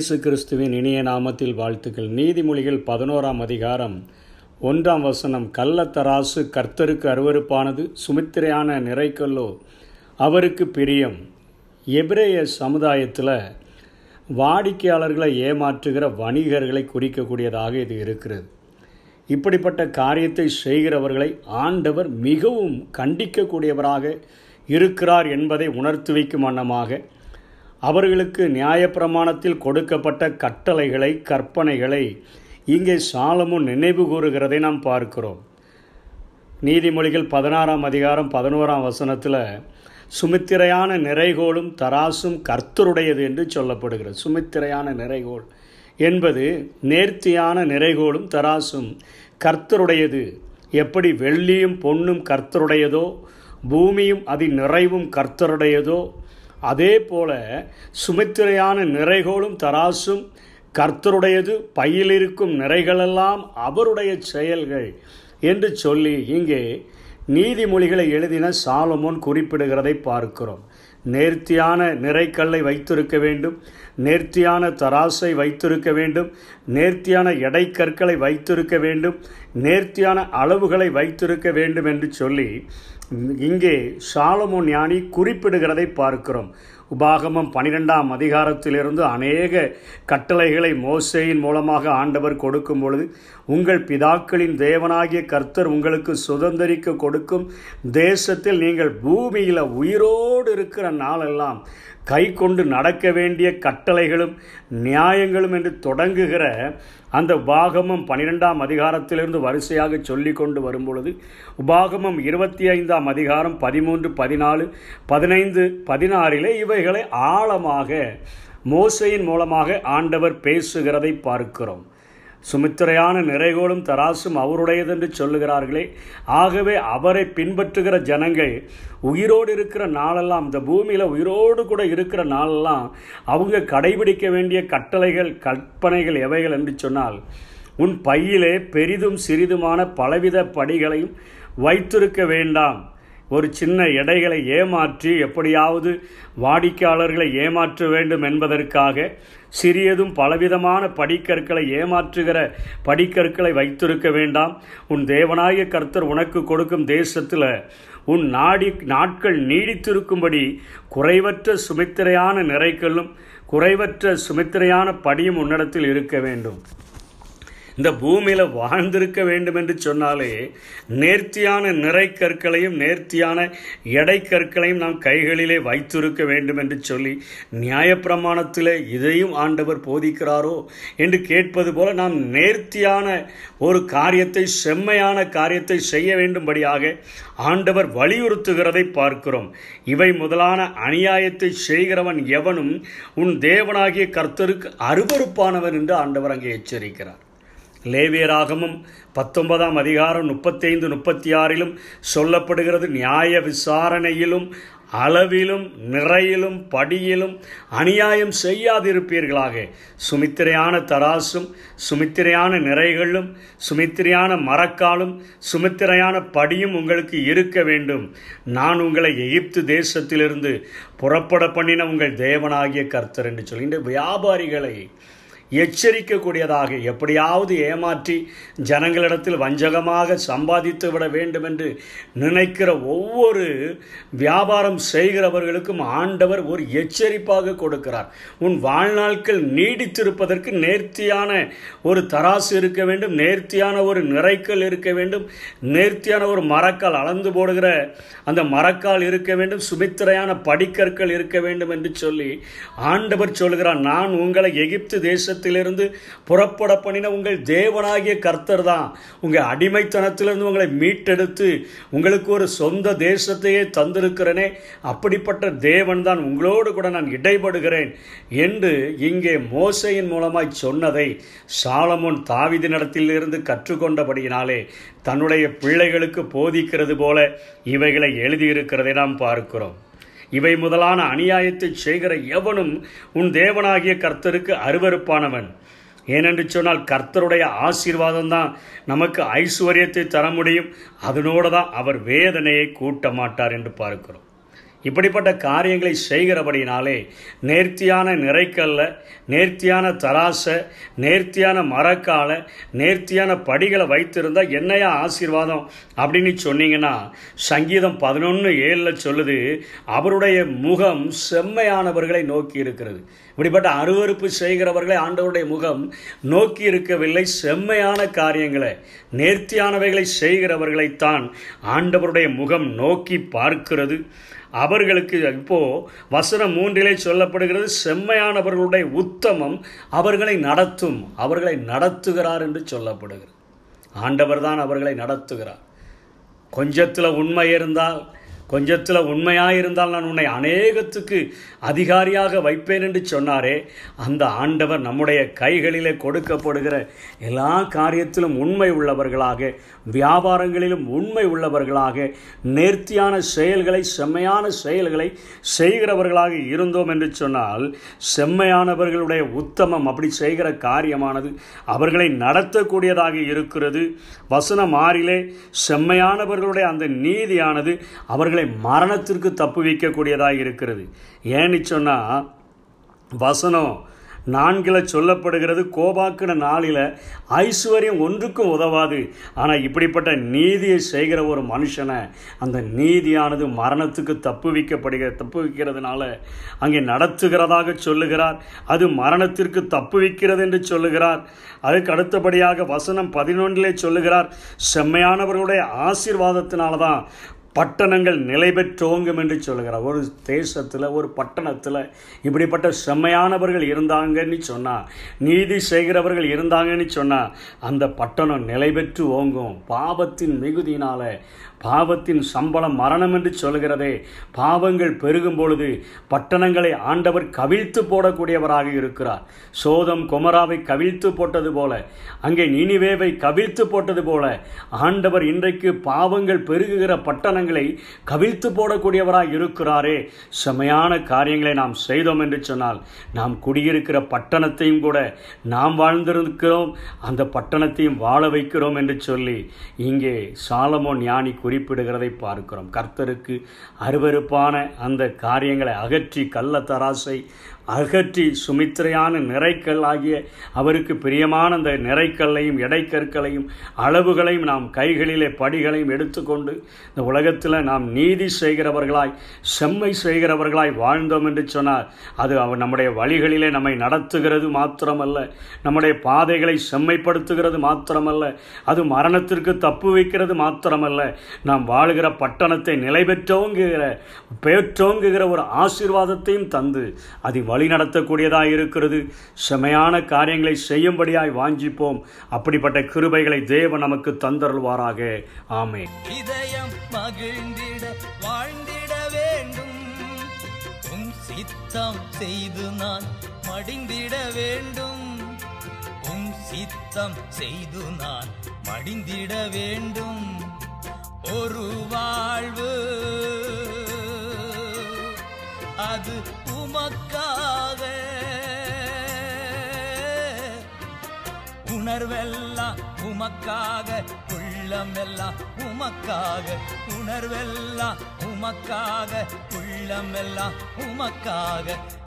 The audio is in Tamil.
இயேசு கிறிஸ்துவின் இனிய நாமத்தில் வாழ்த்துக்கள். நீதிமொழிகள் பதினோராம் அதிகாரம் ஒன்றாம் வசனம். கள்ளத்தராசு கர்த்தருக்கு அருவருப்பானது சுமித்திரையான நிறைக்கல்லோ அவருக்கு பிரியம். எபிரேய சமுதாயத்தில் வாடிக்கையாளர்களை ஏமாற்றுகிற வணிகர்களை குறிக்கக்கூடியதாக இது இருக்கிறது. இப்படிப்பட்ட காரியத்தை செய்கிறவர்களை ஆண்டவர் மிகவும் கண்டிக்கக்கூடியவராக இருக்கிறார் என்பதை உணர்த்து வைக்கும் வண்ணமாக அவர்களுக்கு நியாயப்பிரமாணத்தில் கொடுக்கப்பட்ட கட்டளைகளை கற்பனைகளை இங்கே சாலமும் நினைவு கூறுகிறதை நாம் பார்க்கிறோம். நீதிமொழிகள் பதினாறாம் அதிகாரம் பதினோராம் வசனத்தில் சுமித்திரையான நிறைகோளும் தராசும் கர்த்தருடையது என்று சொல்லப்படுகிறது. சுமித்திரையான நிறைகோள் என்பது நேர்த்தியான நிறைகோளும் தராசும் கர்த்தருடையது. எப்படி வெள்ளியும் பொன்னும் கர்த்தருடையதோ பூமியும் அதன் நிறைவும் கர்த்தருடையதோ அதே போல சுமித்திரையான நிறைகோளும் தராசும் கர்த்தருடையது பையில் இருக்கும் நிறைகளெல்லாம் அவருடைய செயல்கள் என்று சொல்லி இங்கே நீதிமொழிகளை எழுதின சாலமோன் குறிப்பிடுகிறதை பார்க்கிறோம். நேர்த்தியான நிறைக்கல்லை வைத்திருக்க வேண்டும் நேர்த்தியான தராசை வைத்திருக்க வேண்டும் நேர்த்தியான எடை கற்களை வைத்திருக்க வேண்டும் நேர்த்தியான அளவுகளை வைத்திருக்க வேண்டும் என்று சொல்லி இங்கே சாலமோ ஞானி குறிப்பிடுகிறதை பார்க்கிறோம். உபாகமம் பனிரெண்டாம் அதிகாரத்திலிருந்து அநேக கட்டளைகளை மோசையின் மூலமாக ஆண்டவர் கொடுக்கும் பொழுது உங்கள் பிதாக்களின் தேவனாகிய கர்த்தர் உங்களுக்கு சுதந்திரிக்க கொடுக்கும் தேசத்தில் நீங்கள் பூமியில் உயிரோடு இருக்கிற நாளெல்லாம் கை கொண்டு நடக்க வேண்டிய கட்டளைகளும் நியாயங்களும் என்று தொடங்குகிற அந்த உபாகமம் பனிரெண்டாம் அதிகாரத்திலிருந்து வரிசையாக சொல்லி கொண்டு வரும்பொழுது உபாகமம் இருபத்தி ஐந்தாம் அதிகாரம் பதிமூன்று பதினாலு பதினைந்து பதினாறிலே இவைகளை ஆழமாக மோசையின் மூலமாக ஆண்டவர் பேசுகிறதை பார்க்கிறோம். சுமித்திரையான நிறைகோளும் தராசும் அவருடையதென்று சொல்லுகிறார்களே. ஆகவே அவரை பின்பற்றுகிற ஜனங்கள் உயிரோடு இருக்கிற நாளெல்லாம் இந்த பூமியில் உயிரோடு கூட இருக்கிற நாளெல்லாம் அவங்க கடைபிடிக்க வேண்டிய கட்டளைகள் கற்பனைகள் எவைகள் என்று சொன்னால் உன் பையிலே பெரிதும் சிறிதுமான பலவித படிகளையும் வைத்திருக்க வேண்டாம். ஒரு சின்ன எடைகளை ஏமாற்றி எப்படியாவது வாடிக்கையாளர்களை ஏமாற்ற வேண்டும் என்பதற்காக சிறியதும் பலவிதமான படிக்கற்களை ஏமாற்றுகிற படிக்கற்களை வைத்திருக்க வேண்டாம். உன் தேவனாய கர்த்தர் உனக்கு கொடுக்கும் தேசத்தில் உன் நாடி நாட்கள் நீடித்திருக்கும்படி குறைவற்ற சுமித்திரையான நிறைக்கல்லும் குறைவற்ற சுமித்திரையான படியும் உன்னிடத்தில் இருக்க வேண்டும். இந்த பூமியில் வாழ்ந்திருக்க வேண்டும் என்று சொன்னாலே நேர்த்தியான நிறை கற்களையும் நேர்த்தியான எடை கற்களையும் நாம் கைகளிலே வைத்திருக்க வேண்டும் என்று சொல்லி நியாயப்பிரமாணத்தில் இதையும் ஆண்டவர் போதிக்கிறாரோ என்று கேட்பது போல நாம் நேர்த்தியான ஒரு காரியத்தை செம்மையான காரியத்தை செய்ய வேண்டும்படியாக ஆண்டவர் வலியுறுத்துகிறதை பார்க்கிறோம். இவை முதலான அநியாயத்தை செய்கிறவன் எவனும் உன் தேவனாகிய கர்த்தருக்கு அருவறுப்பானவன் என்று ஆண்டவர் அங்கே எச்சரிக்கிறார். லேவியராகமும் பத்தொன்பதாம் அதிகாரம் முப்பத்தைந்து முப்பத்தி ஆறிலும் சொல்லப்படுகிறது. நியாய விசாரணையிலும் அளவிலும் நிறையிலும் படியிலும் அநியாயம் செய்யாதிருப்பீர்களாக. சுமித்திரையான தராசும் சுமித்திரையான நிறைகளும் சுமித்திரையான மரக்காலும் சுமித்திரையான படியும் உங்களுக்கு இருக்க வேண்டும். நான் உங்களை எகிப்து தேசத்திலிருந்து புறப்பட பண்ணின உங்கள் தேவனாகிய கர்த்தர் என்று சொல்லி வியாபாரிகளை எச்சரிக்கக்கூடியதாக எப்படியாவது ஏமாற்றி ஜனங்களிடத்தில் வஞ்சகமாக சம்பாதித்து விட வேண்டும் என்று நினைக்கிற ஒவ்வொரு வியாபாரம் செய்கிறவர்களுக்கும் ஆண்டவர் ஒரு எச்சரிப்பாக கொடுக்கிறார். உன் வாழ்நாட்கள் நீடித்திருப்பதற்கு நேர்த்தியான ஒரு தராசு இருக்க வேண்டும் நேர்த்தியான ஒரு நிறைக்கல் இருக்க வேண்டும் நேர்த்தியான ஒரு மரக்கால் அளந்து போடுகிற அந்த மரக்கால் இருக்க வேண்டும் சுமித்திரையான படிக்கற்கள் இருக்க வேண்டும் என்று சொல்லி ஆண்டவர் சொல்கிறார் நான் உங்களை எகிப்து தேசத்தில் தேசத்திலிருந்து புறப்பட பண்ணின உங்கள் தேவனாகிய கர்த்தர் தான் உங்கள் அடிமைத்தனத்திலிருந்து உங்களை மீட்டெடுத்து உங்களுக்கு ஒரு சொந்த தேசத்தையே தந்திருக்கிறேனே. அப்படிப்பட்ட தேவன் தான் உங்களோடு கூட நான் இடைபடுகிறேன் என்று இங்கே மோசையின் மூலமாய் சொன்னதை சாலமோன் தாவிதினிடத்திலிருந்து கற்றுக்கொண்டபடியினாலே தன்னுடைய பிள்ளைகளுக்கு போதிக்கிறது போல இவைகளை எழுதியிருக்கிறதை நாம் பார்க்கிறோம். இவை முதலான அநியாயத்தை செய்கிற எவனும் உன் தேவனாகிய கர்த்தருக்கு அருவறுப்பானவன் ஏனென்று சொன்னால் கர்த்தருடைய ஆசீர்வாதம் தான் நமக்கு ஐஸ்வர்யத்தை தர முடியும். அதனோடு தான் அவர் வேதனையை கூட்ட மாட்டார் என்று பார்க்கிறோம். இப்படிப்பட்ட காரியங்களை செய்கிறபடினாலே நேர்த்தியான நிறைக்கல்ல நேர்த்தியான தராசை நேர்த்தியான மரக்காலை நேர்த்தியான படிகளை வைத்திருந்தால் என்னையா ஆசீர்வாதம்? அப்படின்னு சொன்னீங்கன்னா சங்கீதம் பதினொன்று ஏழில் சொல்லுது அவருடைய முகம் செம்மையானவர்களை நோக்கி இருக்கிறது. இப்படிப்பட்ட அருவறுப்பு செய்கிறவர்களை ஆண்டவருடைய முகம் நோக்கி இருக்கவில்லை. செம்மையான காரியங்களை நேர்த்தியானவைகளை செய்கிறவர்களைத்தான் ஆண்டவருடைய முகம் நோக்கி பார்க்கிறது. அவர்களுக்கு இப்போ வசனம் மூன்றிலே சொல்லப்படுகிறது செம்மையானவர்களுடைய உத்தமம் அவர்களை நடத்தும் அவர்களை நடத்துகிறார் என்று சொல்லப்படுகிறது. ஆண்டவர் தான் அவர்களை நடத்துகிறார். கொஞ்சத்தில் உண்மை இருந்தால் கொஞ்சத்தில் உண்மையாக இருந்தால் நான் உன்னை அநேகத்துக்கு அதிகாரியாக வைப்பேன் என்று சொன்னாரே அந்த ஆண்டவர் நம்முடைய கைகளிலே கொடுக்கப்படுகிற எல்லா காரியத்திலும் உண்மை உள்ளவர்களாக வியாபாரங்களிலும் உண்மை உள்ளவர்களாக நேர்த்தியான செயல்களை செம்மையான செயல்களை செய்கிறவர்களாக இருந்தோம் என்று சொன்னால் செம்மையானவர்களுடைய உத்தமம் அப்படி செய்கிற காரியமானது அவர்களை நடத்தக்கூடியதாக இருக்கிறது. வசனம் மாறிலே செம்மையானவர்களுடைய அந்த நீதியானது அவர்களை உங்களை மரணத்திற்கு தப்பு வைக்கக்கூடியதாக இருக்கிறது. ஏன்னு சொன்னால் வசனம் நான்கில் சொல்லப்படுகிறது கோபாக்கின நாளில் ஐஸ்வர்யம் ஒன்றுக்கும் உதவாது. ஆனால் இப்படிப்பட்ட நீதியை செய்கிற ஒரு மனுஷனை அந்த நீதியானது மரணத்துக்கு தப்பு வைக்கப்படுகிற தப்பு வைக்கிறதுனால அங்கே நடத்துகிறதாக சொல்லுகிறார். அது மரணத்திற்கு தப்பு வைக்கிறது என்று சொல்லுகிறார். அதுக்கு அடுத்தபடியாக வசனம் பதினொன்றிலே சொல்லுகிறார் செம்மையானவர்களுடைய ஆசீர்வாதத்தினால தான் பட்டணங்கள் நிலை பெற்றோங்கும் என்று சொல்கிறார் ஒரு தேசத்தில் ஒரு பட்டணத்தில் இப்படிப்பட்ட செம்மையானவர்கள் இருந்தாங்கன்னு சொன்னால் நீதி செய்கிறவர்கள் இருந்தாங்கன்னு சொன்னால் அந்த பட்டணம் நிலை பெற்று ஓங்கும். பாவத்தின் மிகுதியினால் பாவத்தின் சம்பளம் மரணம் என்று சொல்கிறதே பாவங்கள் பெருகும் பொழுது பட்டணங்களை ஆண்டவர் கவிழ்த்து போடக்கூடியவராக இருக்கிறார். சோதம் குமராவை கவிழ்த்து போட்டது போல அங்கே நினிவேவை கவிழ்த்து போட்டது போல ஆண்டவர் இன்றைக்கு பாவங்கள் பெருகுகிற பட்டணங்களை கவிழ்த்து போடக்கூடியவராக இருக்கிறாரே. செமையான காரியங்களை நாம் செய்தோம் என்று சொன்னால் நாம் குடியிருக்கிற பட்டணத்தையும் கூட நாம் வாழ்ந்திருக்கிறோம் அந்த பட்டணத்தையும் வாழ வைக்கிறோம் என்று சொல்லி இங்கே சாலமோ ஞானி குறிப்பிடுகிறதை பார்க்கிறோம். கர்த்தருக்கு அருவருப்பான அந்த காரியங்களை அகற்றி கள்ள தராசை அகற்றி சுமித்திரையான நிறைக்கல் ஆகிய அவருக்கு பிரியமான அந்த நிறைக்கல்லையும் எடைக்கற்களையும் அளவுகளையும் நாம் கைகளிலே படிகளையும் எடுத்துக்கொண்டு இந்த உலகத்தில் நாம் நீதி செய்கிறவர்களாய் செம்மை செய்கிறவர்களாய் வாழ்ந்தோம் என்று சொன்னார் அது அவர் நம்முடைய வழிகளிலே நம்மை நடத்துகிறது மாத்திரமல்ல நம்முடைய பாதைகளை செம்மைப்படுத்துகிறது மாத்திரமல்ல அது மரணத்திற்கு தப்பு வைக்கிறது மாத்திரமல்ல நாம் வாழ்கிற பட்டணத்தை நிலை பெற்றோங்குகிற பெற்றோங்குகிற ஒரு ஆசீர்வாதத்தையும் தந்து அது வழி நடத்தக்கூடியதாக இருக்கிறது. செமையான காரியங்களை செய்யும்படியாய் வாஞ்சிப்போம். அப்படிப்பட்ட கிருபைகளை தேவன் நமக்கு தந்தருள்வாராக. ஆமே இதயம் மகிழ்ந்திட வாழ்ந்திட வேண்டும். உன் சித்தம் செய்து நான் மடிந்திட வேண்டும். உம் சித்தம் செய்து நான் மடிந்திட வேண்டும். ஒரு வாழ்வு அது உமக்காக. உணர்வெல்லாம் உமக்காக உள்ளமெல்லாம் உமக்காக. உணர்வெல்லாம் உமக்காக உள்ளமெல்லாம் உமக்காக.